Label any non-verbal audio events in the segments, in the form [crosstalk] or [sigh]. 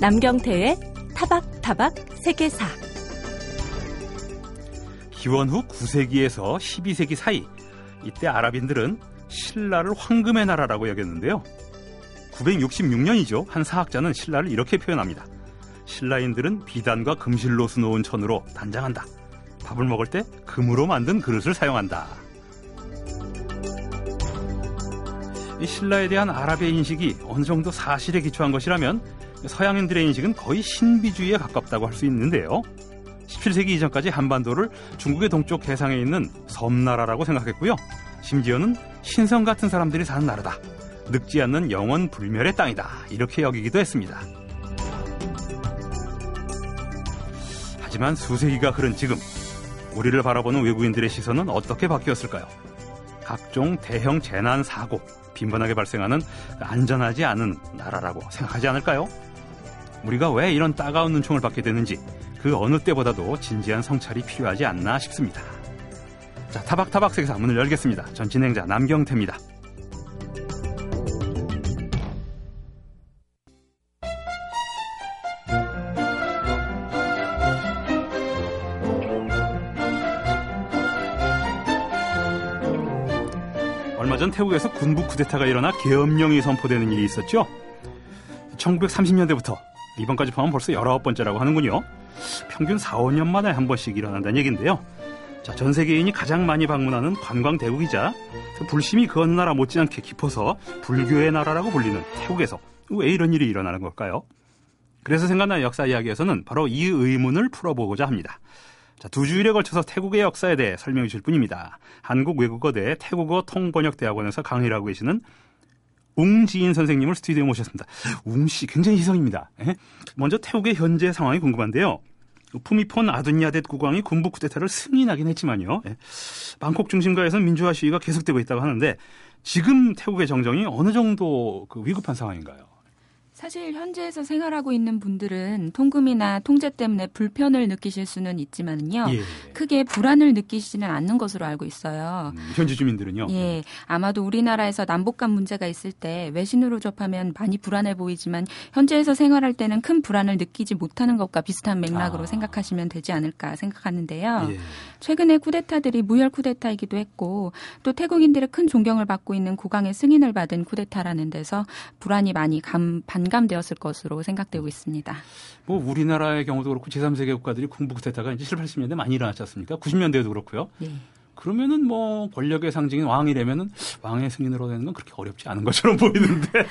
남경태의 타박타박 세계사 기원 후 9세기에서 12세기 사이 이때 아랍인들은 신라를 황금의 나라라고 여겼는데요. 966년이죠. 한 사학자는 신라를 이렇게 표현합니다. 신라인들은 비단과 금실로 수놓은 천으로 단장한다. 밥을 먹을 때 금으로 만든 그릇을 사용한다. 이 신라에 대한 아랍의 인식이 어느 정도 사실에 기초한 것이라면 서양인들의 인식은 거의 신비주의에 가깝다고 할 수 있는데요. 17세기 이전까지 한반도를 중국의 동쪽 해상에 있는 섬나라라고 생각했고요. 심지어는 신성 같은 사람들이 사는 나라다. 늙지 않는 영원 불멸의 땅이다. 이렇게 여기기도 했습니다. 하지만 수세기가 흐른 지금 우리를 바라보는 외국인들의 시선은 어떻게 바뀌었을까요? 각종 대형 재난 사고, 빈번하게 발생하는 안전하지 않은 나라라고 생각하지 않을까요? 우리가 왜 이런 따가운 눈총을 받게 되는지 그 어느 때보다도 진지한 성찰이 필요하지 않나 싶습니다. 자, 타박타박 세계사 문을 열겠습니다. 전 진행자 남경태입니다. 얼마 전 태국에서 군부 쿠데타가 일어나 계엄령이 선포되는 일이 있었죠. 1930년대부터 이번까지 포함 벌써 19번째라고 하는군요. 평균 4, 5년 만에 한 번씩 일어난다는 얘기인데요. 자, 전 세계인이 가장 많이 방문하는 관광 대국이자 불심이 그 어느 나라 못지않게 깊어서 불교의 나라라고 불리는 태국에서 왜 이런 일이 일어나는 걸까요? 그래서 생각나는 역사 이야기에서는 바로 이 의문을 풀어보고자 합니다. 자, 두 주일에 걸쳐서 태국의 역사에 대해 설명해 주실 분입니다. 한국외국어대 태국어 통번역대학원에서 강의를 하고 계시는 웅지인 선생님을 스튜디오에 모셨습니다. 웅씨 굉장히 희성입니다. 예? 먼저 태국의 현재 상황이 궁금한데요. 푸미폰 아둔야댓 국왕이 군부 쿠데타를 승인하긴 했지만요. 예. 방콕 중심가에서는 민주화 시위가 계속되고 있다고 하는데 지금 태국의 정정이 어느 정도 그 위급한 상황인가요? 사실 현지에서 생활하고 있는 분들은 통금이나 통제 때문에 불편을 느끼실 수는 있지만요. 예. 크게 불안을 느끼시지는 않는 것으로 알고 있어요. 음, 현지 주민들은요? 예. 아마도 우리나라에서 남북 간 문제가 있을 때 외신으로 접하면 많이 불안해 보이지만 현지에서 생활할 때는 큰 불안을 느끼지 못하는 것과 비슷한 맥락으로 아. 생각하시면 되지 않을까 생각하는데요. 예. 최근에 쿠데타들이 무혈 쿠데타이기도 했고 또 태국인들의 큰 존경을 받고 있는 국왕의 승인을 받은 쿠데타라는 데서 불안이 많이 감, 반감 되었을 것으로 생각되고 있습니다. 뭐 우리나라의 경우도 그렇고 제3세계 국가들이 군부 쿠데타가 이제 7, 80년대 많이 일어났지 않습니까? 90년대에도 그렇고요. 예. 그러면은 뭐 권력의 상징인 왕이라면은 왕의 승인으로 되는 건 그렇게 어렵지 않은 것처럼 [laughs] 보이는데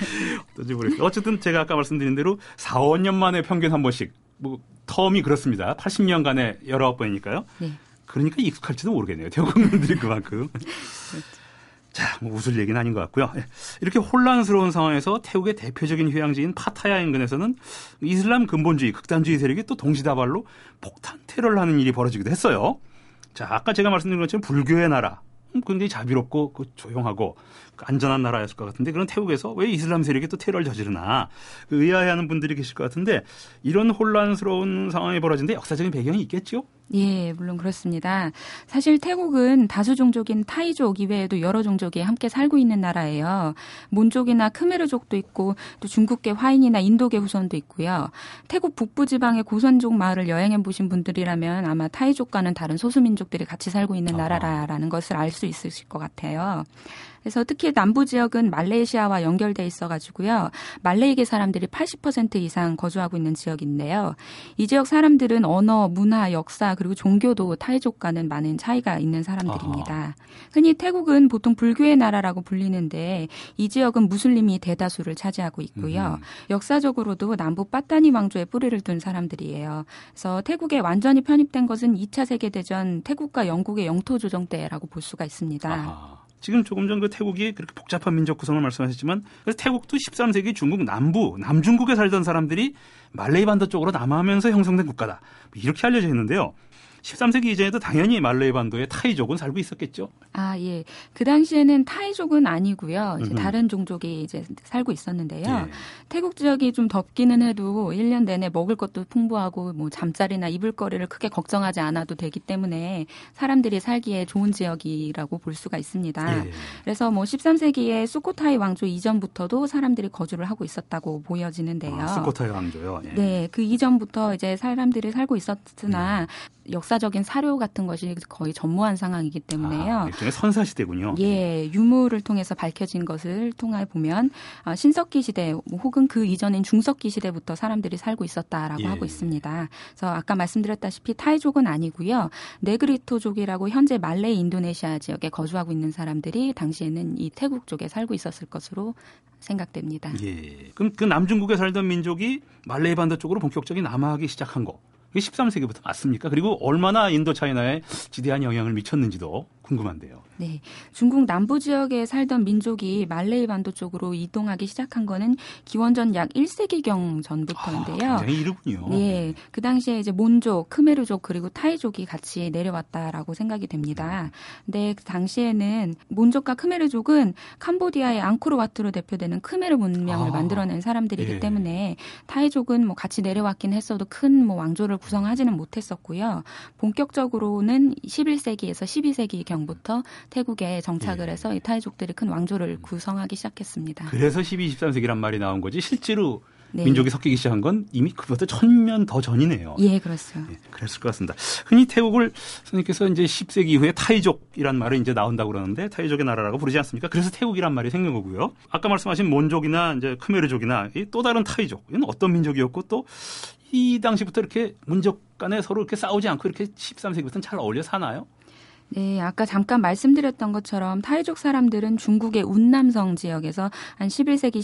어떤지 모르겠어요. 어쨌든 제가 아까 말씀드린 대로 4, 5년 만에 평균 한 번씩 뭐 텀이 그렇습니다. 80년간에 19번이니까요. 네. 그러니까 익숙할지도 모르겠네요. 태국 국민들이 그만큼. [laughs] 자, 뭐 웃을 얘기는 아닌 것 같고요. 예. 이렇게 혼란스러운 상황에서 태국의 대표적인 휴양지인 파타야 인근에서는 이슬람 근본주의, 극단주의 세력이 또 동시다발로 폭탄 테러를 하는 일이 벌어지기도 했어요. 자, 아까 제가 말씀드린 것처럼 불교의 나라, 음, 굉장히 자비롭고 그 조용하고 안전한 나라였을 것 같은데 그런 태국에서 왜 이슬람 세력이 또 테러를 저지르나 그 의아해하는 분들이 계실 것 같은데 이런 혼란스러운 상황이 벌어진데 역사적인 배경이 있겠죠? 예, 물론 그렇습니다. 사실 태국은 다수 종족인 타이족 이외에도 여러 종족이 함께 살고 있는 나라예요. 몬족이나 크메르족도 있고 또 중국계 화인이나 인도계 후손도 있고요. 태국 북부 지방의 고선족 마을을 여행해 보신 분들이라면 아마 타이족과는 다른 소수민족들이 같이 살고 있는 나라라는 것을 알 수 있으실 것 같아요. 그래서 특히 남부 지역은 말레이시아와 연결돼 있어가지고요. 말레이계 사람들이 80% 이상 거주하고 있는 지역인데요. 이 지역 사람들은 언어, 문화, 역사 그리고 종교도 타이족과는 많은 차이가 있는 사람들입니다. 아하. 흔히 태국은 보통 불교의 나라라고 불리는데 이 지역은 무슬림이 대다수를 차지하고 있고요. 음. 역사적으로도 남부 빠따니 왕조의 뿌리를 둔 사람들이에요. 그래서 태국에 완전히 편입된 것은 2차 세계대전 태국과 영국의 영토 조정 때라고 볼 수가 있습니다. 아하. 지금 조금 전 그 태국이 그렇게 복잡한 민족 구성을 말씀하셨지만 그래서 태국도 13세기 중국 남부 남중국에 살던 사람들이 말레이 반도 쪽으로 남하하면서 형성된 국가다. 뭐 이렇게 알려져 있는데요. 13세기 이전에도 당연히 말레이 반도에 타이족은 살고 있었겠죠. 아, 예. 그 당시에는 타이족은 아니고요. 이제 다른 종족이 이제 살고 있었는데요. 예. 태국 지역이 좀 덥기는 해도 1년 내내 먹을 것도 풍부하고 뭐 잠자리나 입을 거리를 크게 걱정하지 않아도 되기 때문에 사람들이 살기에 좋은 지역이라고 볼 수가 있습니다. 예. 그래서 뭐 13세기에 수코타이 왕조 이전부터도 사람들이 거주를 하고 있었다고 보여지는데요. 아, 수코타이 왕조요. 예. 네, 그 이전부터 이제 사람들이 살고 있었으나 음. 역사적인 사료 같은 것이 거의 전무한 상황이기 때문에요. 아, 일종의 선사 시대군요. 예, 유물을 통해서 밝혀진 것을 통해 보면 아, 신석기 시대 뭐 혹은 그 이전인 중석기 시대부터 사람들이 살고 있었다라고 예. 하고 있습니다. 그래서 아까 말씀드렸다시피 타이족은 아니고요. 네그리토족이라고 현재 말레이 인도네시아 지역에 거주하고 있는 사람들이 당시에는 이 태국 쪽에 살고 있었을 것으로 생각됩니다. 예. 그럼 그 남중국에 살던 민족이 말레이 반도 쪽으로 본격적인 남하하기 시작한 거. 이게 13세기부터 맞습니까? 그리고 얼마나 인도 차이나에 지대한 영향을 미쳤는지도 궁금한데요. 네. 중국 남부 지역에 살던 민족이 말레이 반도 쪽으로 이동하기 시작한 거는 기원전 약 1세기경 전부터인데요. 아, 굉장히 이르군요. 네. 그 당시에 이제 몬족, 크메르족 그리고 타이족이 같이 내려왔다라고 생각이 됩니다. 근데 그 당시에는 몬족과 크메르족은 캄보디아의 앙코르와트로 대표되는 크메르 문명을 아, 만들어낸 사람들이기 예. 때문에 타이족은 뭐 같이 내려왔긴 했어도 큰 뭐 왕조를 구성하지는 못했었고요. 본격적으로는 11세기에서 12세기 경부터 태국에 정착을 예. 해서 이 타이족들이 큰 왕조를 구성하기 시작했습니다. 그래서 12, 13세기란 말이 나온 거지 실제로 네. 민족이 섞이기 시작한 건 이미 그보다 천년 더 전이네요. 예, 그렇습니다. 예, 그랬을 것 같습니다. 흔히 태국을 선생님께서 이제 10세기 이후에 타이족이란 말이 이제 나온다고 그러는데 타이족의 나라라고 부르지 않습니까? 그래서 태국이란 말이 생긴 거고요. 아까 말씀하신 몬족이나 이제 크메르족이나 또 다른 타이족 이건 어떤 민족이었고 또 이 당시부터 이렇게 민족 간에 서로 이렇게 싸우지 않고 이렇게 13세기부터는 잘 어울려 사나요? 네, 아까 잠깐 말씀드렸던 것처럼 타이족 사람들은 중국의 운남성 지역에서 한 11세기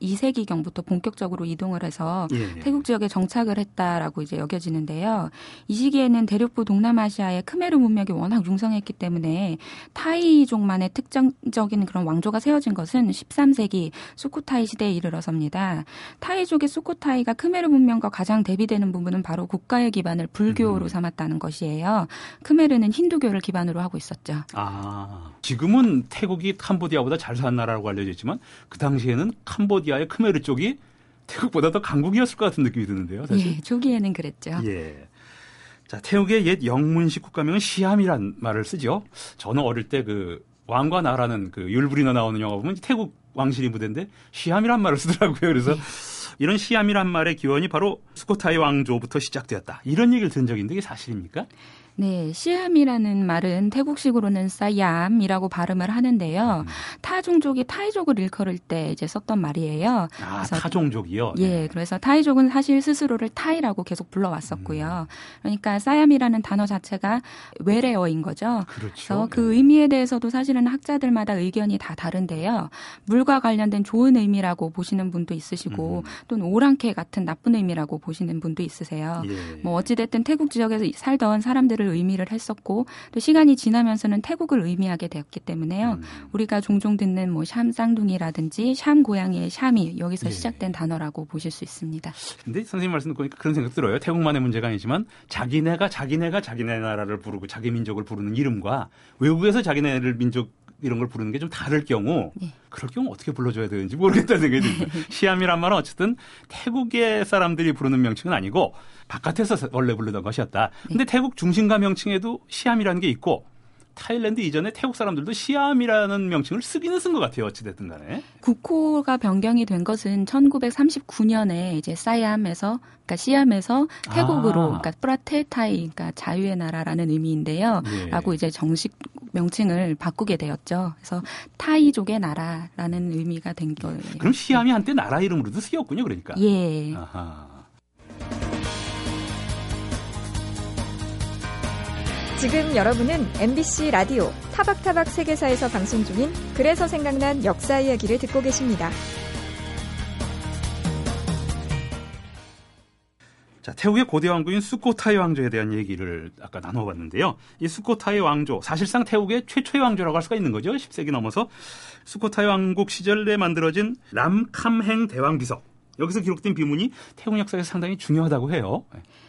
12세기경부터 본격적으로 이동을 해서 예. 태국 지역에 정착을 했다라고 이제 여겨지는데요. 이 시기에는 대륙부 동남아시아의 크메르 문명이 워낙 융성했기 때문에 타이족만의 특정적인 그런 왕조가 세워진 것은 13세기 수코타이 시대에 이르러섭니다. 타이족의 수코타이가 크메르 문명과 가장 대비되는 부분은 바로 국가의 기반을 불교로 음. 삼았다는 것이에요. 크메르는 힌두교를 기반으로 기반으로 하고 있었죠. 아, 지금은 태국이 캄보디아보다 잘 사는 나라라고 알려져 있지만 그 당시에는 캄보디아의 크메르 쪽이 태국보다 더 강국이었을 것 같은 느낌이 드는데요. 사실. 예, 초기에는 그랬죠. 예. 자, 태국의 옛 영문식 국가명은 시암이란 말을 쓰죠. 저는 어릴 때 그 왕과 나라는 그 율브리너 나오는 영화 보면 태국 왕실이 무대인데 시암이란 말을 쓰더라고요. 그래서 예. 이런 시암이란 말의 기원이 바로 스코타이 왕조부터 시작되었다. 이런 얘기를 적이 있는데 이게 사실입니까? 네, 시암이라는 말은 태국식으로는 사얌이라고 발음을 하는데요. 음. 타종족이 타이족을 일컬을 때 이제 썼던 말이에요. 아, 그래서 타종족이요? 예, 네. 그래서 타이족은 사실 스스로를 타이라고 계속 불러왔었고요. 음. 그러니까 사얌이라는 단어 자체가 외래어인 거죠. 그렇죠. 그래서 그 네. 의미에 대해서도 사실은 학자들마다 의견이 다 다른데요. 물과 관련된 좋은 의미라고 보시는 분도 있으시고 음. 또는 오랑캐 같은 나쁜 의미라고 보시는 분도 있으세요. 예. 뭐 어찌됐든 태국 지역에서 살던 사람들을 태국을 의미를 했었고 또 시간이 지나면서는 태국을 의미하게 되었기 때문에요. 음. 우리가 종종 듣는 뭐 샴 쌍둥이라든지 샴 고양이의 샴이 여기서 예. 시작된 단어라고 보실 수 있습니다. 근데 선생님 말씀 듣고 보니까 그런 생각 들어요. 태국만의 문제가 아니지만 자기네가 자기네가 자기네 나라를 부르고 자기 민족을 부르는 이름과 외국에서 자기네를 민족 이런 걸 부르는 게 좀 다를 경우 네. 그럴 경우 어떻게 불러줘야 되는지 모르겠다는 생각이 듭니다. [laughs] 시암이란 말은 어쨌든 태국의 사람들이 부르는 명칭은 아니고 바깥에서 원래 부르던 것이었다. 근데 네. 태국 중심가 명칭에도 시암이라는 게 있고 타일랜드 이전에 태국 사람들도 시암이라는 명칭을 쓰기는 쓴 것 같아요. 어찌됐든 간에. 국호가 변경이 된 것은 1939년에 이제 사이암에서, 그러니까 시암에서 태국으로, 아. 그러니까 프라테타이, 그러니까 자유의 나라라는 의미인데요. 예. 라고 이제 정식 명칭을 바꾸게 되었죠. 그래서 타이족의 나라라는 의미가 된 거예요. 그럼 시암이 한때 나라 이름으로도 쓰였군요. 그러니까. 예. 아하. 지금 여러분은 MBC 라디오 타박타박 세계사에서 방송 중인 그래서 생각난 역사 이야기를 듣고 계십니다. 자, 태국의 고대 왕국인 수코타이 왕조에 대한 얘기를 아까 나눠봤는데요. 이 수코타이 왕조, 사실상 태국의 최초의 왕조라고 할 수가 있는 거죠. 10세기 넘어서 수코타이 왕국 시절에 만들어진 람캄행 대왕 비석. 여기서 기록된 비문이 태국 역사에서 상당히 중요하다고 해요.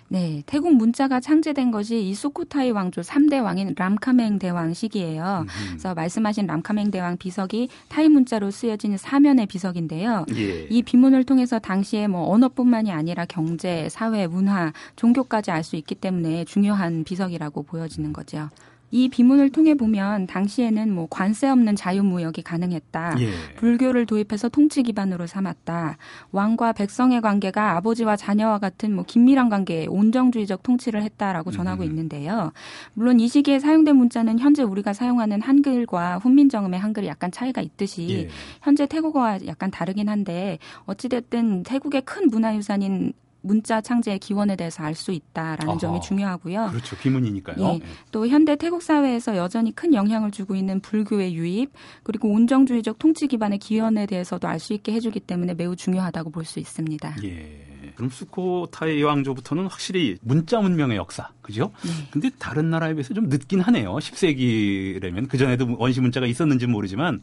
네, 태국 문자가 창제된 것이 이 수쿠타이 왕조 3대 왕인 람카맹 대왕 시기예요. 음. 그래서 말씀하신 람카맹 대왕 비석이 타이 문자로 쓰여진 사면의 비석인데요. 예. 이 비문을 통해서 당시에 뭐 언어뿐만이 아니라 경제, 사회, 문화, 종교까지 알 수 있기 때문에 중요한 비석이라고 보여지는 거죠. 이 비문을 통해 보면 당시에는 뭐 관세 없는 자유무역이 가능했다. 예. 불교를 도입해서 통치 기반으로 삼았다. 왕과 백성의 관계가 아버지와 자녀와 같은 뭐 긴밀한 관계에 온정주의적 통치를 했다라고 전하고 음. 있는데요. 물론 이 시기에 사용된 문자는 현재 우리가 사용하는 한글과 훈민정음의 한글이 약간 차이가 있듯이 예. 현재 태국어와 약간 다르긴 한데 어찌됐든 태국의 큰 문화유산인 문자 창제의 기원에 대해서 알 수 있다라는 어허, 점이 중요하고요. 그렇죠. 비문이니까요. 예, 또 현대 태국 사회에서 여전히 큰 영향을 주고 있는 불교의 유입 그리고 온정주의적 통치 기반의 기원에 대해서도 알 수 있게 해주기 때문에 매우 중요하다고 볼 수 있습니다. 예. 그럼 수코타이 왕조부터는 확실히 문자 문명의 역사, 그죠? 네. 근데 다른 나라에 비해서 좀 늦긴 하네요. 10세기라면 그 전에도 원시 문자가 있었는지 모르지만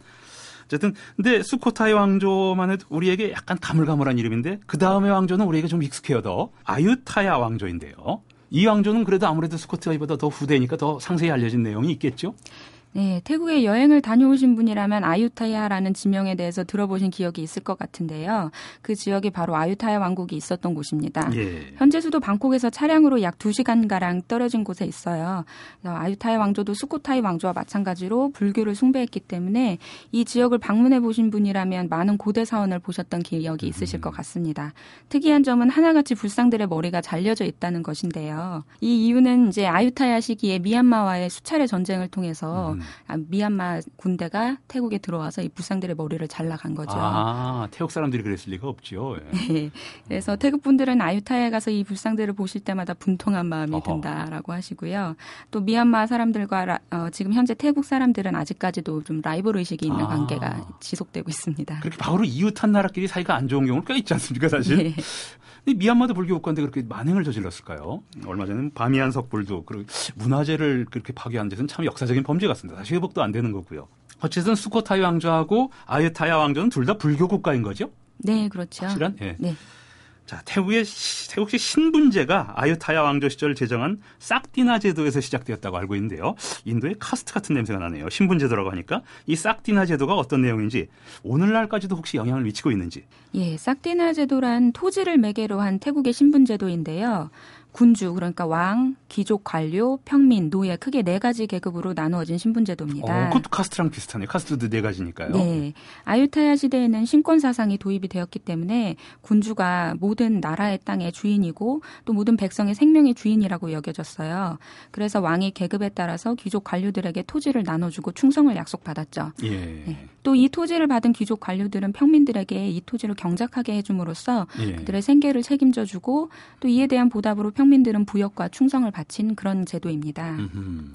어쨌든 근데 수코타이 왕조만 해도 우리에게 약간 가물가물한 이름인데 그 다음의 왕조는 우리에게 좀 익숙해요 더 아유타야 왕조인데요. 이 왕조는 그래도 아무래도 스코트아이보다 더 후대니까 더 상세히 알려진 내용이 있겠죠? 네, 태국에 여행을 다녀오신 분이라면 아유타야라는 지명에 대해서 들어보신 기억이 있을 것 같은데요. 그 지역이 바로 아유타야 왕국이 있었던 곳입니다. 예. 현재 수도 방콕에서 차량으로 약 2시간 가량 떨어진 곳에 있어요. 아유타야 왕조도 수코타이 왕조와 마찬가지로 불교를 숭배했기 때문에 이 지역을 방문해 보신 분이라면 많은 고대 사원을 보셨던 기억이 있으실 음. 것 같습니다. 특이한 점은 하나같이 불상들의 머리가 잘려져 있다는 것인데요. 이 이유는 이제 아유타야 시기에 미얀마와의 수차례 전쟁을 통해서 음. 아, 미얀마 군대가 태국에 들어와서 이 불상들의 머리를 잘라간 거죠. 아, 태국 사람들이 그랬을 리가 없죠. 예. 네. [laughs] 그래서 태국 분들은 아유타에 가서 이 불상들을 보실 때마다 분통한 마음이 어허. 든다라고 하시고요. 또 미얀마 사람들과 어, 지금 현재 태국 사람들은 아직까지도 좀 라이벌 의식이 있는 아. 관계가 지속되고 있습니다. 그렇게 바로 이웃한 나라끼리 사이가 안 좋은 경우가 꽤 있지 않습니까, 사실? 네. 미얀마도 불교 국가인데 그렇게 만행을 저질렀을까요? 얼마 전에는 바미안 석불도 그리고 문화재를 그렇게 파괴한 데서는 참 역사적인 범죄 같습니다. 다시 회복도 안 되는 거고요. 어쨌든 수코타이 왕조하고 아유타야 왕조는 둘 다 불교 국가인 거죠? 네, 그렇죠. 확실한? 예. 네. 자, 태국의 태국식 신분제가 아유타야 왕조 시절 제정한 싹디나 제도에서 시작되었다고 알고 있는데요. 인도의 카스트 같은 냄새가 나네요. 신분제도라고 하니까 이 싹디나 제도가 어떤 내용인지 오늘날까지도 혹시 영향을 미치고 있는지. 예, 싹디나 제도란 토지를 매개로 한 태국의 신분제도인데요. 군주 그러니까 왕, 귀족, 관료, 평민, 노예 크게 네 가지 계급으로 나누어진 신분제도입니다. 어, 그것도 카스트랑 비슷하네요. 카스트도 네 가지니까요. 네. 아유타야 시대에는 신권 사상이 도입이 되었기 때문에 군주가 모든 나라의 땅의 주인이고 또 모든 백성의 생명의 주인이라고 여겨졌어요. 그래서 왕이 계급에 따라서 귀족 관료들에게 토지를 나눠주고 충성을 약속받았죠. 예. 네. 또이 토지를 받은 귀족 관료들은 평민들에게 이 토지를 경작하게 해줌으로써 예. 그들의 생계를 책임져주고 또 이에 대한 보답으로 평 민들은 부역과 충성을 바친 그런 제도입니다. 음흠.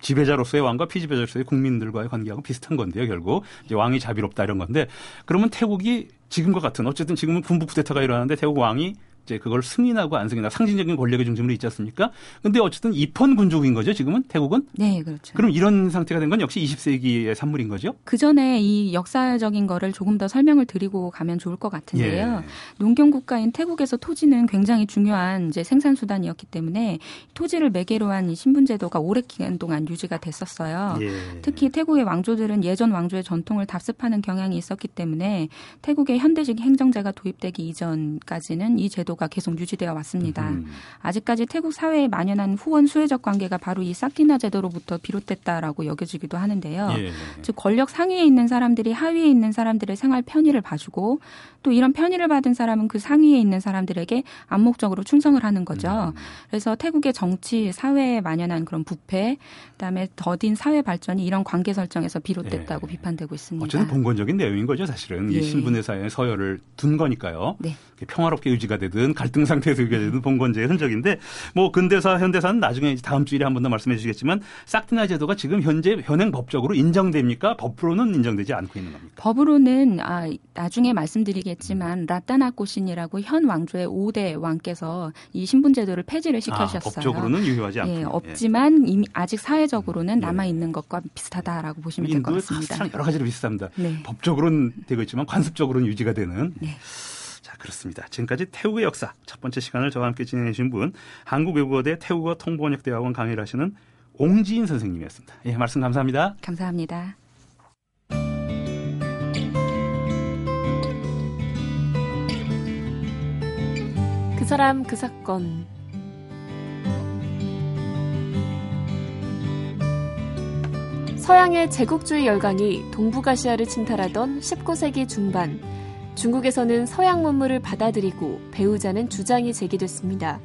지배자로서의 왕과 피지배자로서의 국민들과의 관계하고 비슷한 건데요, 결국. 이제 왕이 자비롭다 이런 건데 그러면 태국이 지금과 같은 어쨌든 지금은 군부 쿠데타가 일어나는데 태국 왕이 이제 그걸 승인하고 안 승인하고 상징적인 권력의 중심으로 있지 않습니까? 근데 어쨌든 입헌 군족인 거죠, 지금은 태국은? 네, 그렇죠. 그럼 이런 상태가 된 건 역시 20세기의 산물인 거죠? 그 전에 이 역사적인 거를 조금 더 설명을 드리고 가면 좋을 것 같은데요. 예. 농경 국가인 태국에서 토지는 굉장히 중요한 이제 생산 수단이었기 때문에 토지를 매개로 한 이 신분 제도가 오래 기간 동안 유지가 됐었어요. 예. 특히 태국의 왕조들은 예전 왕조의 전통을 답습하는 경향이 있었기 때문에 태국의 현대식 행정제가 도입되기 이전까지는 이 제도 제도가 계속 유지되어 왔습니다. 음. 아직까지 태국 사회에 만연한 후원 수혜적 관계가 바로 이 사키나 제도로부터 비롯됐다라고 여겨지기도 하는데요. 예. 즉 권력 상위에 있는 사람들이 하위에 있는 사람들의 생활 편의를 봐주고 또 이런 편의를 받은 사람은 그 상위에 있는 사람들에게 암묵적으로 충성을 하는 거죠. 음. 그래서 태국의 정치, 사회에 만연한 그런 부패, 그다음에 더딘 사회 발전이 이런 관계 설정에서 비롯됐다고 예. 비판되고 있습니다. 어쨌든 본건적인 내용인 거죠, 사실은. 예. 이 신분의 사회에 서열을 둔 거니까요. 네. 평화롭게 유지가 되든 갈등 상태에서 유지가 되든 본건제의 흔적인데 뭐 근대사, 현대사는 나중에 다음 주일에 한 번 더 말씀해 주시겠지만 싹티나 제도가 지금 현재 현행 법적으로 인정됩니까? 법으로는 인정되지 않고 있는 겁니까? 법으로는 아, 나중에 말씀드리겠 아시겠지만 라따나꼬신이라고 현 왕조의 5대 왕께서 이 신분 제도를 폐지를 아, 시켜주셨어요. 아, 법적으로는 유효하지 않고 예, 없지만 이미 아직 사회적으로는 예. 남아 있는 것과 비슷하다라고 보시면 될 것 같습니다. 여러 가지로 비슷합니다. 네. 법적으로는 되고 있지만 관습적으로는 유지가 되는. 네. 그렇습니다. 지금까지 태국의 역사 첫 번째 시간을 저와 함께 진행해 주신 분 한국외국어대 태국어 통번역대학원 강의를 하시는 옹지인 선생님이었습니다. 예, 말씀 감사합니다. 감사합니다. 그 사람 그 사건 서양의 제국주의 열강이 동북아시아를 침탈하던 19세기 중반 중국에서는 서양 문물을 받아들이고 배우자는 주장이 제기됐습니다.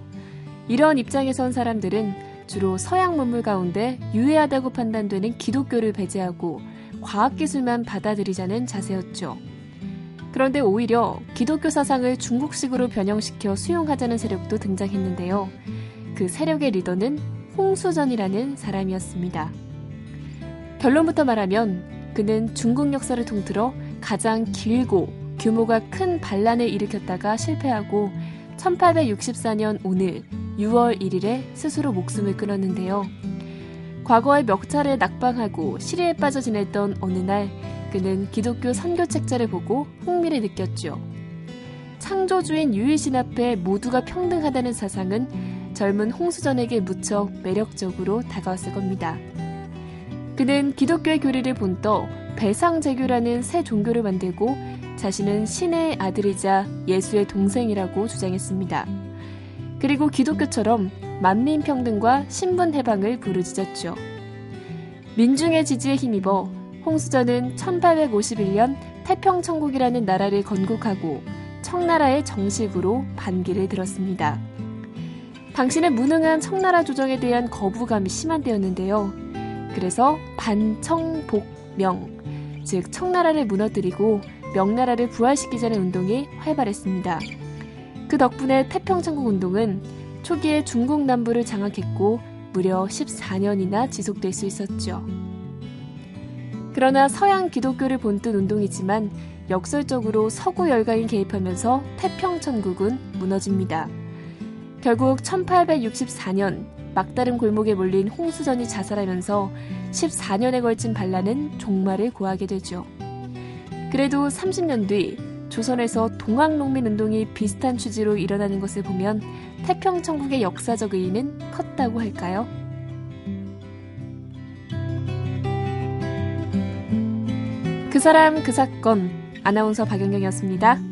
이런 입장에 선 사람들은 주로 서양 문물 가운데 유해하다고 판단되는 기독교를 배제하고 과학기술만 받아들이자는 자세였죠. 그런데 오히려 기독교 사상을 중국식으로 변형시켜 수용하자는 세력도 등장했는데요. 그 세력의 리더는 홍수전이라는 사람이었습니다. 결론부터 말하면 그는 중국 역사를 통틀어 가장 길고 규모가 큰 반란을 일으켰다가 실패하고 1864년 오늘 6월 1일에 스스로 목숨을 끊었는데요. 과거에 몇 차례 낙방하고 시리에 빠져 지냈던 어느 날 그는 기독교 선교 책자를 보고 흥미를 느꼈죠. 창조주인 유일신 앞에 모두가 평등하다는 사상은 젊은 홍수전에게 무척 매력적으로 다가왔을 겁니다. 그는 기독교의 교리를 본떠 배상제교라는 새 종교를 만들고 자신은 신의 아들이자 예수의 동생이라고 주장했습니다. 그리고 기독교처럼 만민평등과 신분해방을 부르짖었죠. 민중의 지지에 힘입어 홍수전은 1851년 태평천국이라는 나라를 건국하고 청나라의 정식으로 반기를 들었습니다. 당신의 무능한 청나라 조정에 대한 거부감이 심한 때였는데요. 그래서 반청복명, 즉 청나라를 무너뜨리고 명나라를 부활시키자는 운동이 활발했습니다. 그 덕분에 태평천국 운동은 초기에 중국 남부를 장악했고 무려 14년이나 지속될 수 있었죠. 그러나 서양 기독교를 본뜬 운동이지만 역설적으로 서구 열강이 개입하면서 태평천국은 무너집니다. 결국 1864년 막다른 골목에 몰린 홍수전이 자살하면서 14년에 걸친 반란은 종말을 고하게 되죠. 그래도 30년 뒤 조선에서 동학농민운동이 비슷한 취지로 일어나는 것을 보면 태평천국의 역사적 의의는 컸다고 할까요? 그 사람 그 사건 아나운서 박연경이었습니다.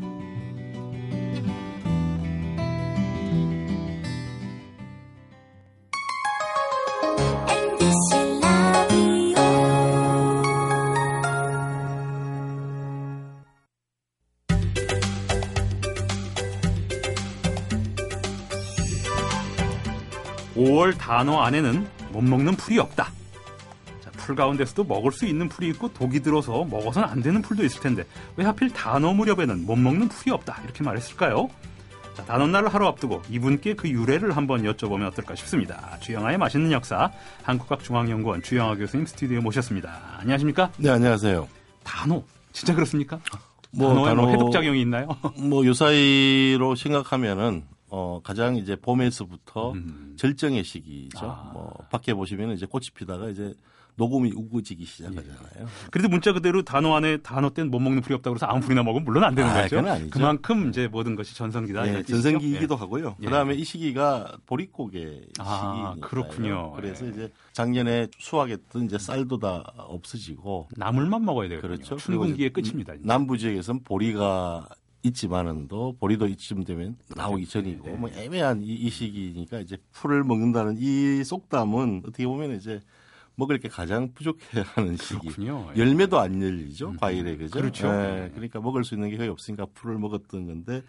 단오 안에는 못 먹는 풀이 없다. 자, 풀 가운데서도 먹을 수 있는 풀이 있고 독이 들어서 먹어서는 안 되는 풀도 있을 텐데 왜 하필 단오 무렵에는 못 먹는 풀이 없다 이렇게 말했을까요? 자, 단옷날을 하루 앞두고 이분께 그 유래를 한번 여쭤보면 어떨까 싶습니다. 주영하의 맛있는 역사 한국학중앙연구원 주영하 교수님 스튜디오에 모셨습니다. 안녕하십니까? 네, 안녕하세요. 단오 진짜 그렇습니까? 뭐 단오에 단오 뭐 해독 작용이 있나요? 뭐 요사이로 생각하면은 어 가장 이제 봄에서부터 음. 절정의 시기죠. 아. 뭐 밖에 보시면 이제 꽃이 피다가 이제 녹음이 우거지기 예. 시작하잖아요. 그래도 문자 그대로 단어 안에 단어 땐 못 먹는 풀이 없다고 그래서 아무 풀이나 먹으면 물론 안 되는 아, 거죠. 그만큼 이제 모든 것이 전성기다. 예? 전성기이기도 예. 하고요. 예. 그다음에 이 시기가 보릿고개 아, 시기니까요. 그렇군요. 그래서 예. 이제 작년에 수확했던 이제 쌀도 다 없어지고 나물만 먹어야 되거든요. 그렇죠. 춘분기의 끝입니다. 남부 지역에서는 보리가 있지만은도 보리도 이쯤 되면 나오기 전이고 네. 뭐 애매한 이, 이 시기니까 이제 풀을 먹는다는 이 속담은 어떻게 보면 이제 먹을 게 가장 부족해 하는 시기. 그렇군요. 예. 열매도 안 열리죠 음, 과일에 그죠? 그렇죠. 예, 그러니까 먹을 수 있는 게 거의 없으니까 풀을 먹었던 건데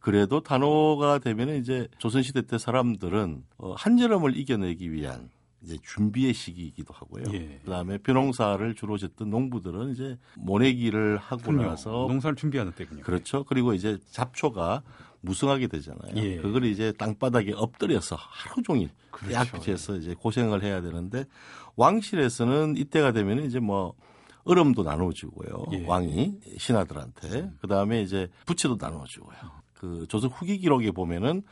그래도 단오가 되면 이제 조선 시대 때 사람들은 어, 한여름을 이겨내기 위한 이제 준비의 시기이기도 하고요. 예. 그다음에 벼농사를 주로 짓던 농부들은 이제 모내기를 하고 그럼요. 나서 농사를 준비하는 때군요. 그렇죠. 그리고 이제 잡초가 무성하게 되잖아요. 예. 그걸 이제 땅바닥에 엎드려서 하루 종일 그렇죠. 약지에서 이제 고생을 해야 되는데 왕실에서는 이때가 되면 이제 뭐 얼음도 나눠주고요. 예. 왕이 신하들한테 그 다음에 이제 부채도 나눠주고요. 그 조선 후기 기록에 보면은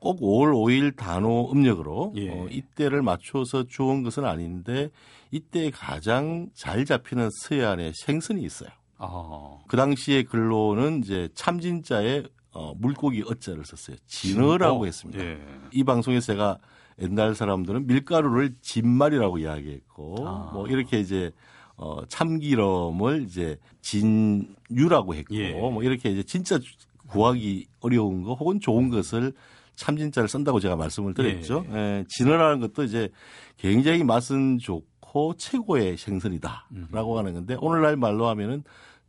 꼭 5월 5일 단오 음력으로 예. 어, 이때를 맞춰서 주온 것은 아닌데 이때 가장 잘 잡히는 서해안에 생선이 있어요. 아, 그 당시의 근로는 이제 참진자의 어, 물고기 어자를 썼어요. 진어라고 했습니다. 예. 이 방송에서 제가 옛날 사람들은 밀가루를 진말이라고 이야기했고 아. 뭐 이렇게 이제 어 참기름을 이제 진유라고 했고 예. 뭐 이렇게 이제 진짜 구하기 어려운 거 혹은 좋은 것을 참진자를 쓴다고 제가 말씀을 드렸죠. 예. 진어라는 것도 이제 굉장히 맛은 좋고 최고의 생선이다라고 하는 건데 오늘날 말로 하면은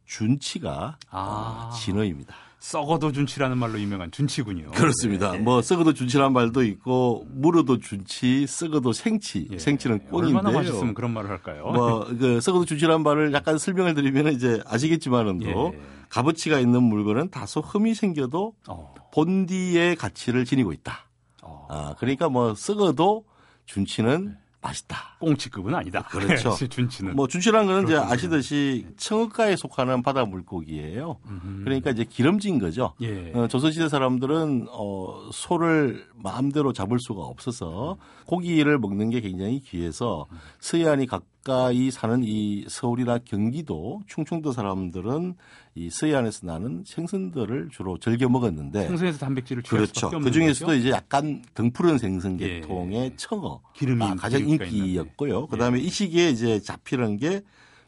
준치가 아. 어, 진어입니다. 썩어도 준치라는 말로 유명한 준치군요. 그렇습니다. 네. 뭐 썩어도 준치란 말도 있고 물어도 준치, 썩어도 생치. 예. 생치는 꽁인데요. 얼마나 맛있으면 그런 말을 할까요? 뭐그 썩어도 준치란 말을 약간 설명을 드리면 이제 아시겠지만은도 예. 값어치가 있는 물건은 다소 흠이 생겨도 어. 본디의 가치를 지니고 있다. 어. 아 그러니까 뭐 썩어도 준치는 맛있다. 꽁치급은 아니다. 그렇죠. [laughs] 준치는. 뭐 준치란 거는 이제. 아시듯이 청어가에 속하는 바다 물고기예요. 음흠. 그러니까 이제 기름진 거죠. 예. 어, 조선시대 사람들은 어, 소를 마음대로 잡을 수가 없어서 고기를 먹는 게 굉장히 귀해서 서해안이 가까이 사는 이 서울이나 경기도, 충청도 사람들은 이 서해안에서 나는 생선들을 주로 즐겨 먹었는데 생선에서 단백질을 그렇죠. 그 중에서도? 이제 약간 등푸른 생선 예. 계통의 청어 기름이 아, 가장 인기였고요. 그다음에 이 시기에 이제 잡히는 게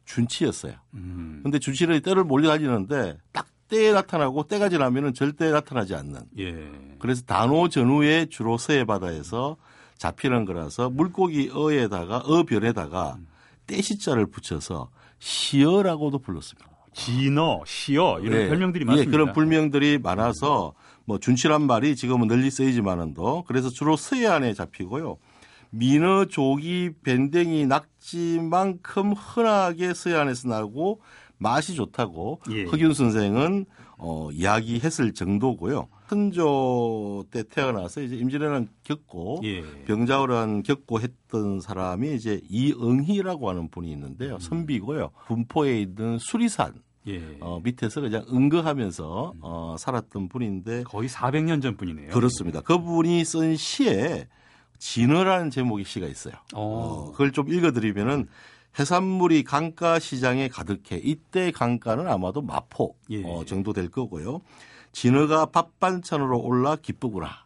준치였어요. 음. 근데 준치를 때를 몰려다니는데 딱 때에 나타나고 때가 지나면은 절대 나타나지 않는. 예. 그래서 단오 전후에 주로 서해 바다에서 잡히는 거라서 물고기 어에다가 어별에다가 떼시자를 붙여서 시어라고도 불렀습니다. 진어, 시어 이런 네. 별명들이 예, 많습니다. 그런 불명들이 많아서 뭐 준치란 말이 지금은 널리 쓰이지만은도 그래서 주로 서해안에 잡히고요. 민어, 조기, 밴댕이, 낙지만큼 흔하게 서해안에서 나고 맛이 좋다고 예. 허균 선생은 어, 이야기했을 정도고요. 선조 때 태어나서 이제 임진왜란 겪고 예. 병자호란 겪고 했던 사람이 이제 이응희라고 하는 분이 있는데요. 선비고요. 분포에 있는 수리산 예. 어, 밑에서 그냥 응거하면서 어, 살았던 분인데 거의 400년 전 분이네요. 그렇습니다. 그분이 쓴 시에 진어라는 제목의 시가 있어요. 어, 어. 그걸 좀 읽어드리면은 해산물이 강가 시장에 가득해 이때 강가는 아마도 마포 예. 어, 정도 될 거고요. 진어가 밥 반찬으로 올라 기쁘구나.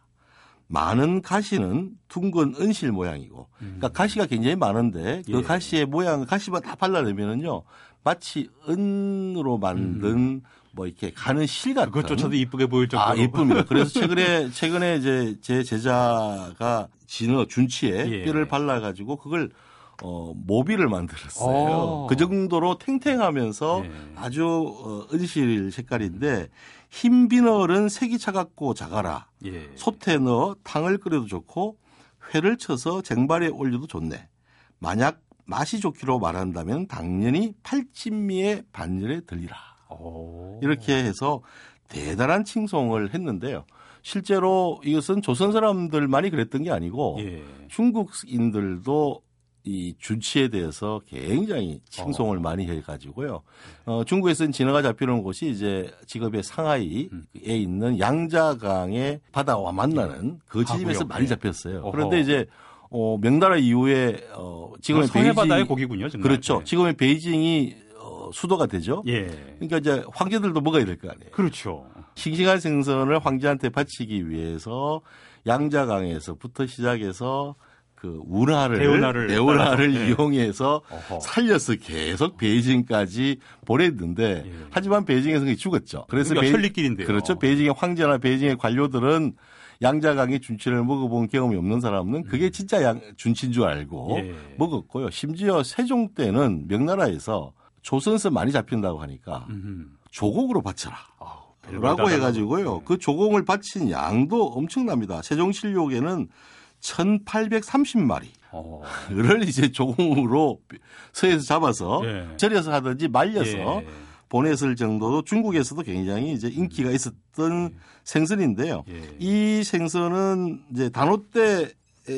많은 가시는 둥근 은실 모양이고, 그러니까 가시가 굉장히 많은데 그 음. 예. 가시의 모양, 가시만 다 발라내면은요, 마치 은으로 만든 뭐 이렇게 가는 실 같은. 그것조차도 이쁘게 보일 정도로. 아, 예쁩니다. 그래서 [laughs] 최근에, 최근에 이제 제 제자가 진어, 준치에 예. 뼈를 발라가지고 그걸 어, 모비를 만들었어요. 어. 그 정도로 탱탱하면서 예. 아주 어, 은실 색깔인데 흰 비늘은 색이 차갑고 작아라. 예. 솥에 넣어 탕을 끓여도 좋고 회를 쳐서 쟁반에 올려도 좋네. 만약 맛이 좋기로 말한다면 당연히 팔진미의 반열에 들리라. 오. 이렇게 해서 대단한 칭송을 했는데요. 실제로 이것은 조선 사람들만이 그랬던 게 아니고 예. 중국인들도 이 준치에 대해서 굉장히 칭송을 어. 많이 해가지고요. 어, 중국에서는 진어가 잡히는 곳이 이제 직업의 상하이에 음. 있는 양자강의 바다와 만나는 그 지점에서. 많이 네. 잡혔어요. 어허. 그런데 이제 어, 명나라 이후에 어, 지금의 바다의 베이징 고기군요. 정말. 그렇죠. 네. 지금의 베이징이 어, 수도가 되죠. 예. 그러니까 이제 황제들도 먹어야 될 거 아니에요. 그렇죠. 싱싱한 생선을 황제한테 바치기 위해서 양자강에서부터 시작해서 그 운하를 대운하를 대운하를 네. 이용해서 어허. 살려서 계속 베이징까지 보냈는데 예. 하지만 베이징에서 죽었죠. 그래서 그러니까 베이- 천리길인데요. 그렇죠. 베이징의 황제나 베이징의 관료들은 양자강의 준치를 먹어본 경험이 없는 사람은 그게 진짜 양, 준치인 줄 알고 음. 예. 먹었고요. 심지어 세종 때는 명나라에서 조선서 많이 잡힌다고 하니까 음흠. 조곡으로 바쳐라. 아우, 라고 다 해가지고요. 달라고. 그 조공을 바친 양도 엄청납니다. 세종실록에는 1830마리를 어. 이제 조공으로 서해에서 잡아서 예. 절여서 하든지 말려서 예. 보냈을 정도로 중국에서도 굉장히 이제 인기가 있었던 생선인데요. 예. 이 생선은 이제 단오 때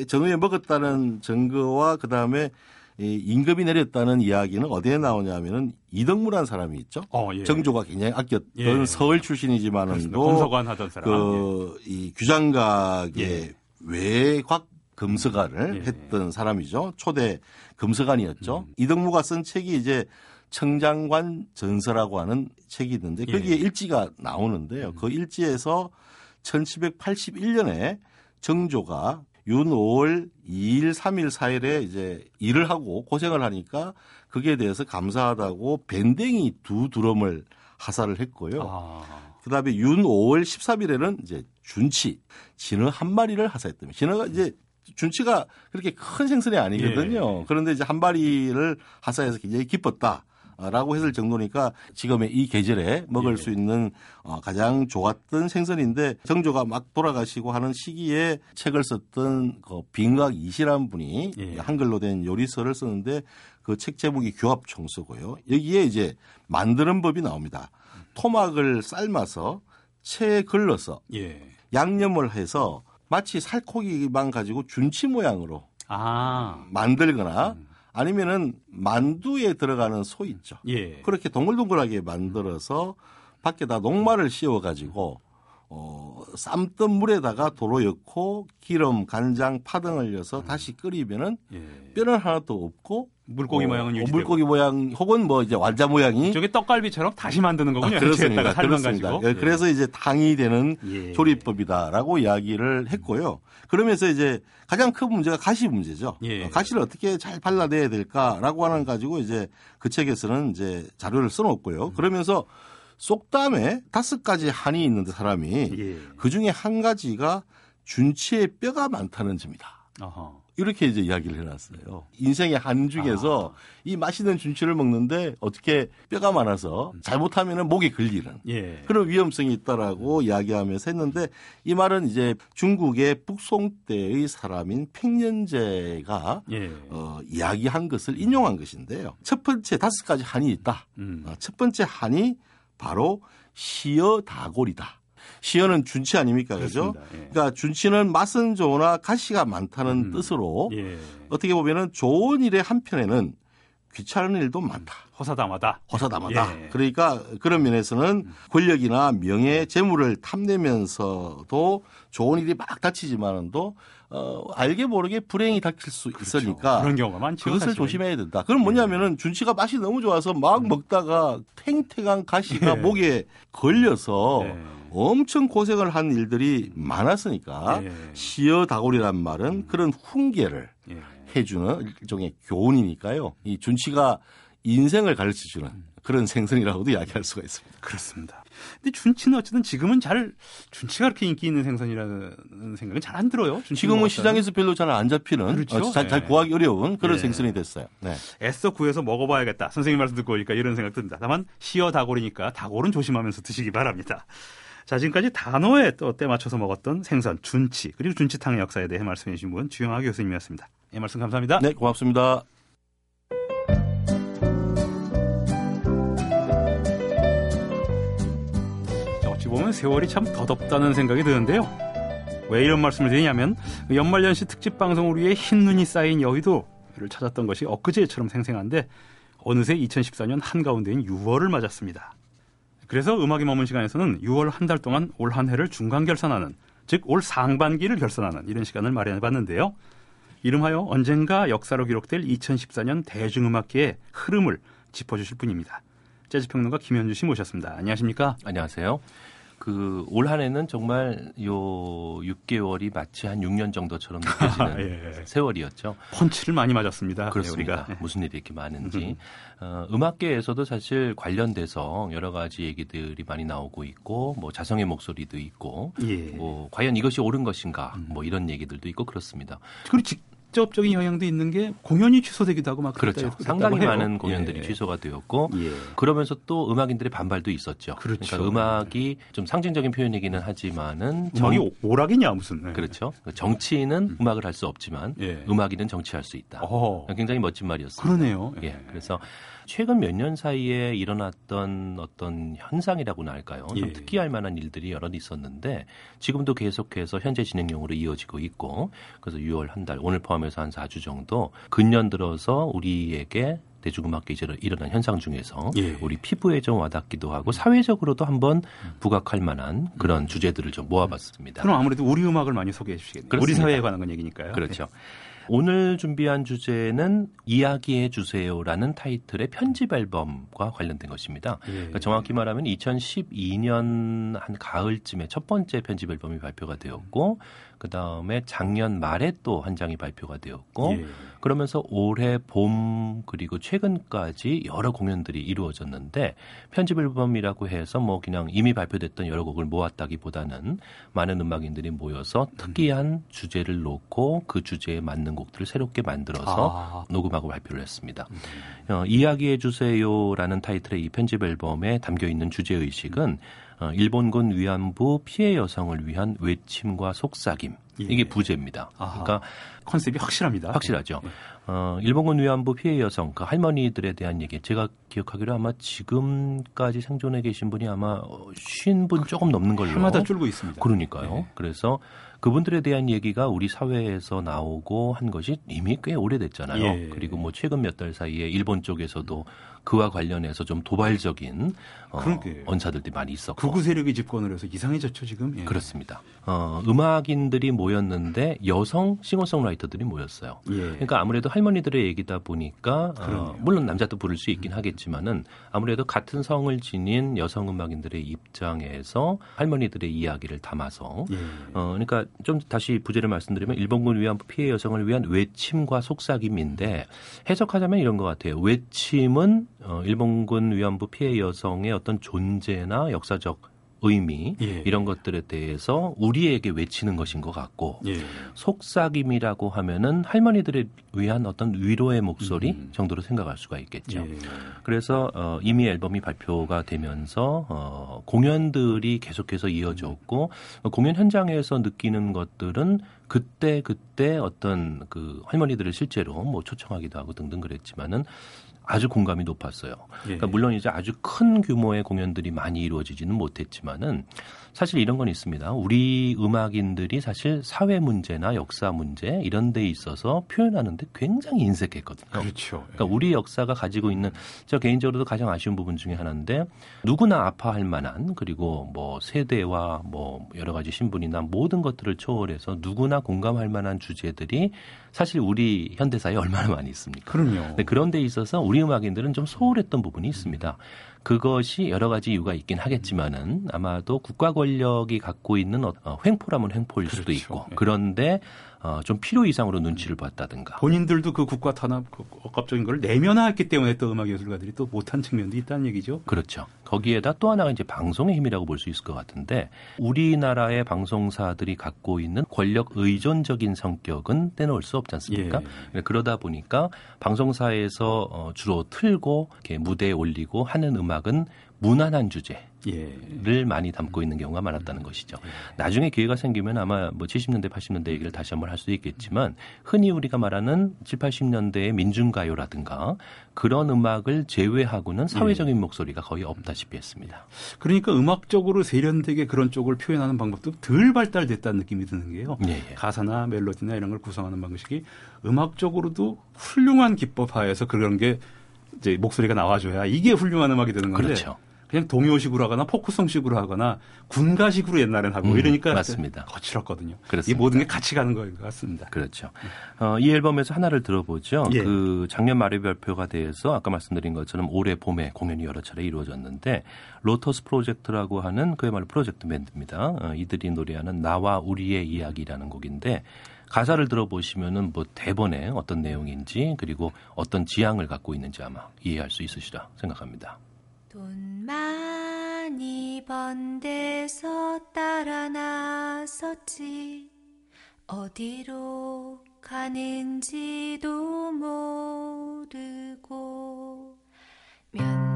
정유에 먹었다는 증거와 그 다음에 임금이 내렸다는 이야기는 어디에 나오냐면은 이덕무라는 사람이 있죠. 어, 예. 정조가 굉장히 아꼈던 예. 서울 출신이지만은 그렇습니다. 또 검서관 하던 사람. 그, 이 규장각의 예. 외곽 검서관을 예. 했던 사람이죠. 초대 검서관이었죠. 이덕무가 쓴 책이 이제 청장관 전서라고 하는 책이 있는데 거기에 예. 일지가 나오는데요. 그 일지에서 1781년에 정조가 윤 5월 2일, 3일, 4일에 이제 일을 하고 고생을 하니까 거기에 대해서 감사하다고 밴댕이 두 두럼을 하사를 했고요. 아. 그다음에 윤 5월 13일에는 이제 준치 진어 한 마리를 하사했답니다. 진어가 이제 준치가 그렇게 큰 생선이 아니거든요. 예. 그런데 이제 한 마리를 하사해서 굉장히 기뻤다. 라고 했을 정도니까 지금의 이 계절에 먹을 예. 수 있는 어, 가장 좋았던 생선인데 정조가 막 돌아가시고 하는 시기에 책을 썼던 그 빙각 이시라는 분이 예. 한글로 된 요리서를 썼는데 그 책 제목이 교합 청소고요. 여기에 이제 만드는 법이 나옵니다. 토막을 삶아서 체에 걸러서 예. 양념을 해서 마치 살코기만 가지고 준치 모양으로 아. 만들거나 아니면은 만두에 들어가는 소 있죠. 예. 그렇게 동글동글하게 만들어서 밖에다 녹말을 씌워 가지고 어, 삶던 물에다가 도로 넣고 기름, 간장, 파 등을 넣어서 다시 끓이면은 예. 뼈는 하나도 없고 물고기 어, 모양은 어, 유지되고. 물고기 모양 혹은 뭐 이제 완자 모양이 저게 떡갈비처럼 다시 만드는 거군요. 아, 그렇습니다. 그렇습니다. 가지고. 예, 그래서 이제 당이 되는 예. 조리법이다라고 이야기를 했고요. 그러면서 이제 가장 큰 문제가 가시 문제죠. 예. 어, 가시를 어떻게 잘 발라내야 될까라고 하는 가지고 이제 그 책에서는 이제 자료를 써놓고요. 음. 그러면서 속담에 다섯 가지 한이 있는데 사람이 예. 그 중에 한 가지가 준치에 뼈가 많다는 점이다. 어허. 이렇게 이제 이야기를 해놨어요. 인생의 한 중에서 이 맛있는 준치를 먹는데 어떻게 뼈가 많아서 잘못하면 목에 걸리는 예. 그런 위험성이 있다라고 이야기하면서 했는데 이 말은 이제 중국의 북송 때의 사람인 팽년제가 예. 어, 이야기한 것을 인용한 것인데요. 첫 번째 다섯 가지 한이 있다. 음. 어, 첫 번째 한이 바로 시어 다골이다. 시어는 준치 아닙니까, 그죠? 예. 그러니까 준치는 맛은 좋으나 가시가 많다는 음. 뜻으로 예. 어떻게 보면은 좋은 일의 한편에는 귀찮은 일도 많다. 허사담하다. 허사담하다. 예. 그러니까 그런 면에서는 권력이나 명예, 재물을 탐내면서도 좋은 일이 막 닥치지만은도 어, 알게 모르게 불행이 닥칠 수 있으니까 그렇죠. 그런 경우가 많죠. 그것을 사실은. 조심해야 된다. 그럼 뭐냐면은 준치가 맛이 너무 좋아서 막 먹다가 탱탱한 가시가 예. 목에 걸려서 예. 엄청 고생을 한 일들이 많았으니까 예. 시어다골이란 말은 그런 훈계를 예. 해주는 일종의 교훈이니까요. 이 준치가 인생을 가르쳐주는 그런 생선이라고도 이야기할 수가 있습니다. 그렇습니다. 근데 준치는 어쨌든 지금은 잘 준치가 그렇게 인기 있는 생선이라는 생각은 잘 안 들어요. 지금은 먹었다는. 시장에서 별로 잘 안 잡히는 그렇죠. 어, 잘, 잘 예. 구하기 어려운 그런 예. 생선이 됐어요. 네. 애써 구해서 먹어봐야겠다. 선생님 말씀 듣고 오니까 이런 생각 듭니다. 다만 시어 다골이니까 다골은 조심하면서 드시기 바랍니다. 자 지금까지 단어에 또 때 맞춰서 먹었던 생선 준치 그리고 준치탕의 역사에 대해 말씀해 주신 분 주영하 교수님이었습니다. 예, 말씀 감사합니다. 네, 고맙습니다. 보면 세월이 참 더덥다는 생각이 드는데요. 왜 이런 말씀을 드리냐면 연말연시 특집 방송을 위해 흰 눈이 쌓인 여의도를 찾았던 것이 엊그제처럼 생생한데 어느새 2014년 한가운데인 6월을 맞았습니다. 그래서 음악이 머문 시간에서는 6월 한 달 동안 올 한 해를 중간 결산하는 즉 올 상반기를 결산하는 이런 시간을 마련해 봤는데요. 이름하여 언젠가 역사로 기록될 2014년 대중음악계의 흐름을 짚어주실 분입니다. 재즈평론가 김현주 씨 모셨습니다. 안녕하십니까? 안녕하세요. 그 올 한해는 정말 요 6개월이 마치 한 6년 정도처럼 느껴지는 [laughs] 예. 세월이었죠. 펀치를 많이 맞았습니다. 그렇습니다. 우리가. 네. 무슨 일이 이렇게 많은지. 어, 음악계에서도 사실 관련돼서 여러 가지 얘기들이 많이 나오고 있고, 뭐 자성의 목소리도 있고, 예. 뭐 과연 이것이 옳은 것인가, 뭐 이런 얘기들도 있고 그렇습니다. 그리고 직접적인 영향도 있는 게 공연이 취소되기도 하고 막 그렇죠. 상당히 해요. 많은 공연들이 예. 취소가 되었고, 예. 그러면서 또 음악인들의 반발도 있었죠. 그렇죠. 러니까 음악이 좀 상징적인 표현이기는 하지만은 정- 음악이 오- 오락이냐 무슨. 네. 그렇죠. 정치인은 음. 악을 할 수 없지만 예. 음악인은 정치할 수 있다. 어. 굉장히 멋진 말이었습니다. 그러네요. 예. 그래서 최근 몇 년 사이에 일어났던 어떤 현상이라고나 할까요? 좀 예. 특이할 만한 일들이 여러 있었는데 지금도 계속해서 현재 진행형으로 이어지고 있고 그래서 6월 한 달, 오늘 포함해서 한 4주 정도 근년 들어서 우리에게 대중음악계에 일어난 현상 중에서 예. 우리 피부에 좀 와닿기도 하고 사회적으로도 한번 부각할 만한 그런 주제들을 좀 모아봤습니다. 그럼 아무래도 우리 음악을 많이 소개해 주시겠네요. 우리 그렇습니다. 사회에 관한 건 얘기니까요. 그렇죠. 오늘 준비한 주제는 이야기해 주세요라는 타이틀의 편집 앨범과 관련된 것입니다. 예. 그러니까 정확히 말하면 2012년 한 가을쯤에 첫 번째 편집 앨범이 발표가 되었고 그 다음에 작년 말에 또 한 장이 발표가 되었고 예. 그러면서 올해 봄 그리고 최근까지 여러 공연들이 이루어졌는데 편집 앨범이라고 해서 뭐 그냥 이미 발표됐던 여러 곡을 모았다기보다는 많은 음악인들이 모여서 특이한 주제를 놓고 그 주제에 맞는 곡들을 새롭게 만들어서 아. 녹음하고 발표를 했습니다. 음. 어, 이야기해 주세요라는 타이틀의 이 편집 앨범에 담겨 있는 주제 의식은 어, 일본군 위안부 피해 여성을 위한 외침과 속삭임 예. 이게 부제입니다. 아하. 그러니까 컨셉이 확실합니다. 확실하죠. 예. 어, 일본군 위안부 피해 여성 그 할머니들에 대한 얘기 제가 기억하기로 아마 지금까지 생존해 계신 분이 아마 쉰분 조금 넘는 걸로 해마다 줄고 있습니다. 그러니까요. 예. 그래서 그분들에 대한 얘기가 우리 사회에서 나오고 한 것이 이미 꽤 오래됐잖아요. 예. 그리고 뭐 최근 몇 달 사이에 일본 쪽에서도 그와 관련해서 좀 도발적인 어, 언사들이 많이 있었고 극우 세력이 집권을 해서 이상해졌죠 지금. 예. 그렇습니다. 어, 음악인들이 모였는데 여성 싱어송라이터들이 모였어요. 예. 그러니까 아무래도 할머니들의 얘기다 보니까 어, 물론 남자도 부를 수 있긴 하겠지만은 아무래도 같은 성을 지닌 여성 음악인들의 입장에서 할머니들의 이야기를 담아서 예. 어, 그러니까 좀 다시 부제를 말씀드리면 일본군 위안부 피해 여성을 위한 외침과 속삭임인데 해석하자면 이런 것 같아요. 외침은 어, 일본군 위안부 피해 여성의 어떤 존재나 역사적 의미 예. 이런 것들에 대해서 우리에게 외치는 것인 것 같고 예. 속삭임이라고 하면은 할머니들을 위한 어떤 위로의 목소리 음. 정도로 생각할 수가 있겠죠. 예. 그래서 어, 이미 앨범이 발표가 되면서 어, 공연들이 계속해서 이어졌고 음. 공연 현장에서 느끼는 것들은 그때 그때 어떤 그 할머니들을 실제로 뭐 초청하기도 하고 등등 그랬지만은 아주 공감이 높았어요. 그러니까 예. 물론 이제 아주 큰 규모의 공연들이 많이 이루어지지는 못했지만은 사실 이런 건 있습니다. 우리 음악인들이 사실 사회 문제나 역사 문제 이런 데 있어서 표현하는데 굉장히 인색했거든요. 그렇죠. 그러니까 우리 역사가 가지고 있는 저 개인적으로도 가장 아쉬운 부분 중에 하나인데 누구나 아파할 만한 그리고 뭐 세대와 뭐 여러 가지 신분이나 모든 것들을 초월해서 누구나 공감할 만한 주제들이 사실 우리 현대사에 얼마나 많이 있습니까? 그럼요. 그런 데 있어서 우리 음악인들은 좀 소홀했던 부분이 있습니다. 그것이 여러 가지 이유가 있긴 하겠지만은 아마도 국가 권력이 갖고 있는 어, 횡포라면 횡포일 그렇죠. 수도 있고 네. 그런데 어, 좀 필요 이상으로 눈치를 봤다든가. 본인들도 그 국가 탄압 그 억압적인 걸 내면화했기 때문에 또 음악 예술가들이 또 못한 측면도 있다는 얘기죠. 그렇죠. 거기에다 또 하나가 이제 방송의 힘이라고 볼 수 있을 것 같은데 우리나라의 방송사들이 갖고 있는 권력 의존적인 성격은 떼놓을 수 없지 않습니까? 예. 그러다 보니까 방송사에서 어, 주로 틀고 이렇게 무대에 올리고 하는 음악은 무난한 주제를 예. 많이 담고 있는 경우가 많았다는 것이죠. 예. 나중에 기회가 생기면 아마 뭐 70년대, 80년대 얘기를 다시 한번 할 수도 있겠지만 흔히 우리가 말하는 7, 80년대의 민중가요라든가 그런 음악을 제외하고는 사회적인 예. 목소리가 거의 없다시피 했습니다. 그러니까 음악적으로 세련되게 그런 쪽을 표현하는 방법도 덜 발달됐다는 느낌이 드는 게요. 예, 예. 가사나 멜로디나 이런 걸 구성하는 방식이 음악적으로도 훌륭한 기법 하에서 그런 게 이제 목소리가 나와줘야 이게 훌륭한 음악이 되는 건데 그렇죠. 그냥 동요식으로 하거나 포크송식으로 하거나 군가식으로 옛날엔 하고 음, 이러니까 맞습니다. 거칠었거든요. 그렇습니다. 이 모든 게 같이 가는 거인 것 같습니다. 그렇죠. 어, 이 앨범에서 하나를 들어보죠. 예. 그 작년 말에 발표가 돼서 아까 말씀드린 것처럼 올해 봄에 공연이 여러 차례 이루어졌는데 로터스 프로젝트라고 하는 그야말로 프로젝트 밴드입니다. 어, 이들이 노래하는 나와 우리의 이야기라는 곡인데 가사를 들어보시면은 뭐 대본에 어떤 내용인지 그리고 어떤 지향을 갖고 있는지 아마 이해할 수 있으시라 생각합니다. 돈 많이 번 데서 따라 나섰지. 어디로 가는지도 모르고 몇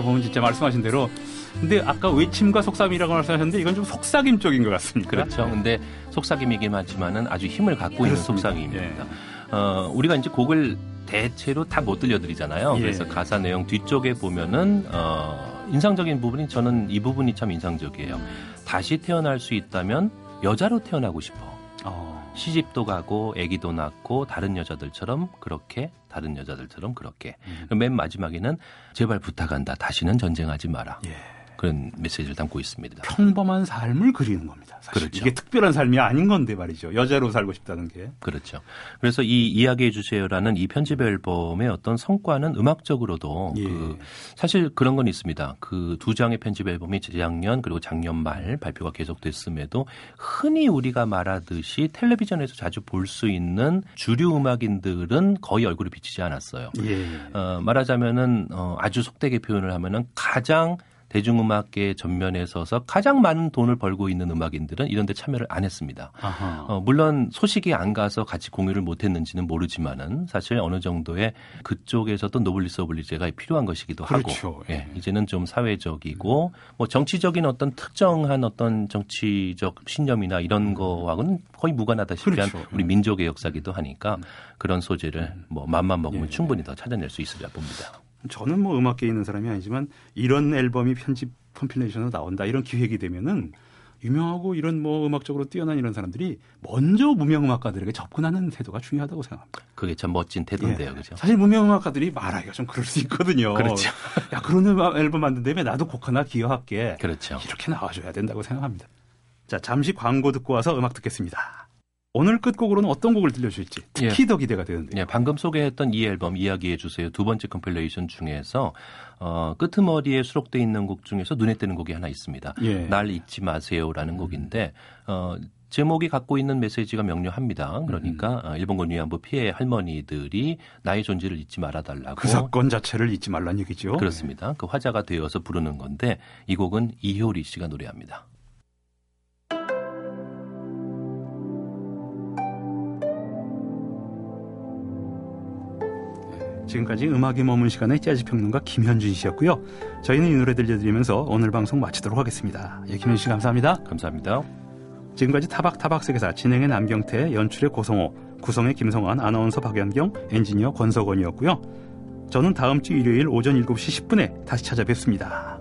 가사를 보면 진짜 말씀하신 대로 근데 아까 외침과 속삭임이라고 말씀하셨는데 이건 좀 속삭임 쪽인 것 같습니다. 그렇죠. 근데 속삭임이긴 하지만은 아주 힘을 갖고 있는 그렇습니다. 속삭임입니다. 어, 우리가 이제 곡을 대체로 다 못 들려드리잖아요. 예. 그래서 가사 내용 뒤쪽에 보면은 어, 인상적인 부분이 저는 이 부분이 참 인상적이에요. 다시 태어날 수 있다면 여자로 태어나고 싶어. 어, 시집도 가고 아기도 낳고 다른 여자들처럼 그렇게 다른 여자들처럼 그렇게 음. 맨 마지막에는 제발 부탁한다 다시는 전쟁하지 마라 예. 그런 메시지를 담고 있습니다. 평범한 삶을 그리는 겁니다. 사실 그렇죠. 이게 특별한 삶이 아닌 건데 말이죠. 여자로 살고 싶다는 게. 그렇죠. 그래서 이 이야기해 주세요라는 이 편집 앨범의 어떤 성과는 음악적으로도 예. 그 사실 그런 건 있습니다. 그 두 장의 편집 앨범이 재작년 그리고 작년 말 발표가 계속됐음에도 흔히 우리가 말하듯이 텔레비전에서 자주 볼 수 있는 주류 음악인들은 거의 얼굴이 비치지 않았어요. 예. 어, 말하자면은 어, 아주 속되게 표현을 하면은 가장 대중음악계 전면에 서서 가장 많은 돈을 벌고 있는 음악인들은 이런 데 참여를 안 했습니다. 아하. 어, 물론 소식이 안 가서 같이 공유를 못 했는지는 모르지만은 사실 어느 정도의 그쪽에서도 노블리스 오블리제가 필요한 것이기도 그렇죠. 하고 예, 이제는 좀 사회적이고 뭐 정치적인 어떤 특정한 어떤 정치적 신념이나 이런 거하고는 거의 무관하다시피 한 그렇죠. 우리 민족의 역사기도 하니까 그런 소재를 뭐 맘만 먹으면 예. 충분히 더 찾아낼 수 있으리라 봅니다. 저는 뭐 음악계에 있는 사람이 아니지만 이런 앨범이 편집 컴필레이션으로 나온다 이런 기획이 되면은 유명하고 이런 뭐 음악적으로 뛰어난 이런 사람들이 먼저 무명 음악가들에게 접근하는 태도가 중요하다고 생각합니다. 그게 참 멋진 태도인데요, 예. 그죠? 사실 무명 음악가들이 말하기가 좀 그럴 수 있거든요. 그렇죠. 야 그런 음악 앨범 만든다며 나도 곡 하나 기여할게. 그렇죠. 이렇게 나와줘야 된다고 생각합니다. 자 잠시 광고 듣고 와서 음악 듣겠습니다. 오늘 끝곡으로는 어떤 곡을 들려주실지 특히 더 기대가 되는데. 예, 방금 소개했던 이 앨범 이야기해 주세요 두 번째 컴필레이션 중에서 어, 끄트머리에 수록돼 있는 곡 중에서 눈에 띄는 곡이 하나 있습니다. 예. 날 잊지 마세요라는 곡인데 어, 제목이 갖고 있는 메시지가 명료합니다. 그러니까 어, 일본군 위안부 피해 할머니들이 나의 존재를 잊지 말아달라고 그 사건 자체를 잊지 말란 얘기죠. 그렇습니다. 그 화자가 되어서 부르는 건데 이 곡은 이효리 씨가 노래합니다. 지금까지 음악에 머문 시간의 재즈 평론가 김현준 씨였고요. 저희는 이 노래 들려드리면서 오늘 방송 마치도록 하겠습니다. 예, 김현준 씨 감사합니다. 감사합니다. 지금까지 타박타박 세계사 진행의 남경태, 연출의 고성호, 구성의 김성환, 아나운서 박연경, 엔지니어 권석원이었고요. 저는 다음 주 일요일 오전 7시 10분에 다시 찾아뵙습니다.